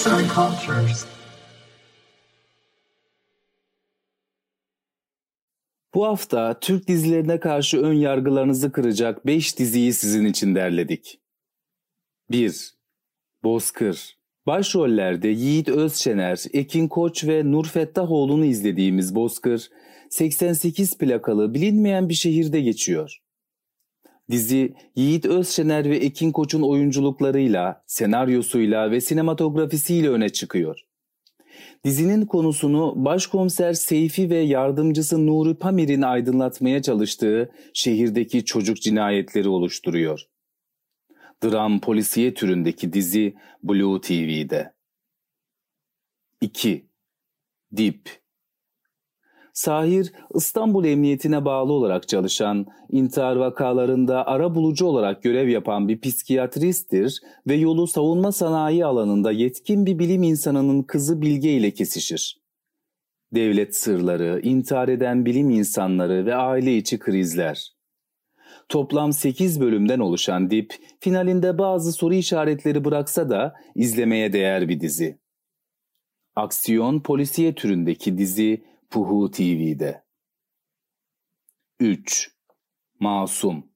Arts and Cultures. Bu hafta Türk dizilerine karşı ön yargılarınızı kıracak 5 diziyi sizin için derledik. 1. Bozkır Başrollerde Yiğit Özşener, Ekin Koç ve Nur Fettahoğlu'nu izlediğimiz Bozkır, 88 plakalı bilinmeyen bir şehirde geçiyor. Dizi Yiğit Özşener ve Ekin Koç'un oyunculuklarıyla, senaryosuyla ve sinematografisiyle öne çıkıyor. Dizinin konusunu başkomiser Seyfi ve yardımcısı Nuri Pamir'in aydınlatmaya çalıştığı şehirdeki çocuk cinayetleri oluşturuyor. Dram polisiye türündeki dizi Blue TV'de. 2. Dip Sahir, İstanbul Emniyetine bağlı olarak çalışan, intihar vakalarında ara bulucu olarak görev yapan bir psikiyatristtir ve yolu savunma sanayi alanında yetkin bir bilim insanının kızı Bilge ile kesişir. Devlet sırları, intihar eden bilim insanları ve aile içi krizler. Toplam 8 bölümden oluşan Dip, finalinde bazı soru işaretleri bıraksa da izlemeye değer bir dizi. Aksiyon polisiye türündeki dizi Puhu TV'de. 3. Masum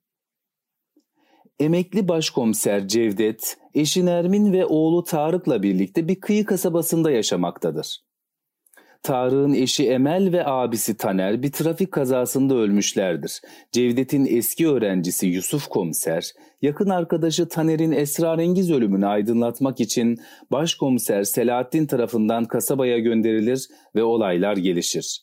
Emekli başkomiser Cevdet, eşi Nermin ve oğlu Tarık'la birlikte bir kıyı kasabasında yaşamaktadır. Tarık'ın eşi Emel ve abisi Taner bir trafik kazasında ölmüşlerdir. Cevdet'in eski öğrencisi Yusuf komiser, yakın arkadaşı Taner'in esrarengiz ölümünü aydınlatmak için başkomiser Selahattin tarafından kasabaya gönderilir ve olaylar gelişir.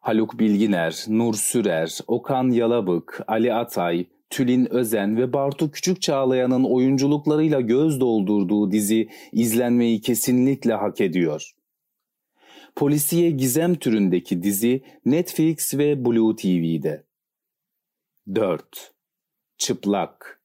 Haluk Bilginer, Nur Sürer, Okan Yalabık, Ali Atay, Tülin Özen ve Bartu Küçük Çağlayan'ın oyunculuklarıyla göz doldurduğu dizi izlenmeyi kesinlikle hak ediyor. Polisiye gizem türündeki dizi Netflix ve Blue TV'de. 4. Çıplak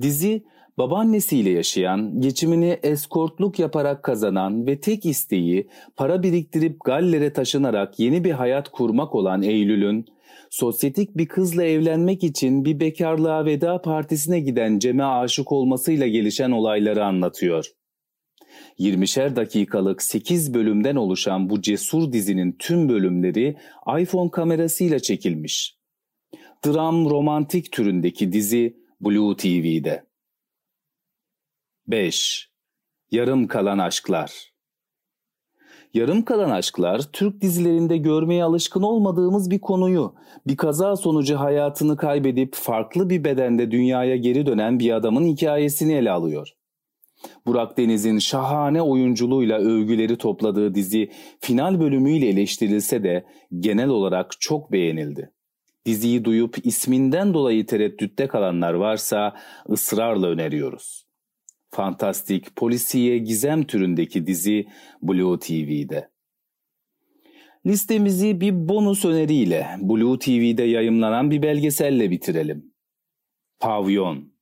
Dizi babaannesiyle yaşayan, geçimini eskortluk yaparak kazanan ve tek isteği para biriktirip Galler'e taşınarak yeni bir hayat kurmak olan Eylül'ün, sosyetik bir kızla evlenmek için bir bekarlığa veda partisine giden Cem'e aşık olmasıyla gelişen olayları anlatıyor. 20'şer dakikalık 8 bölümden oluşan bu cesur dizinin tüm bölümleri iPhone kamerasıyla çekilmiş. Dram romantik türündeki dizi Blue TV'de. 5. Yarım kalan aşklar Yarım kalan aşklar Türk dizilerinde görmeye alışkın olmadığımız bir konuyu, bir kaza sonucu hayatını kaybedip farklı bir bedende dünyaya geri dönen bir adamın hikayesini ele alıyor. Burak Deniz'in şahane oyunculuğuyla övgüleri topladığı dizi final bölümüyle eleştirilse de genel olarak çok beğenildi. Diziyi duyup isminden dolayı tereddütte kalanlar varsa ısrarla öneriyoruz. Fantastik, polisiye, gizem türündeki dizi Blue TV'de. Listemizi bir bonus öneriyle Blue TV'de yayımlanan bir belgeselle bitirelim. Pavyon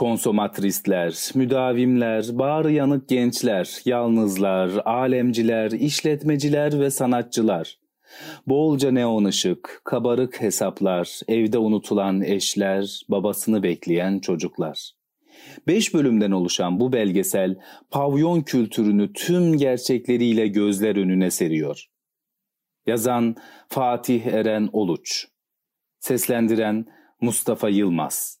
Konsomatristler, müdavimler, bağrı yanık gençler, yalnızlar, alemciler, işletmeciler ve sanatçılar. Bolca neon ışık, kabarık hesaplar, evde unutulan eşler, babasını bekleyen çocuklar. Beş bölümden oluşan bu belgesel pavyon kültürünü tüm gerçekleriyle gözler önüne seriyor. Yazan Fatih Eren Oluç Seslendiren Mustafa Yılmaz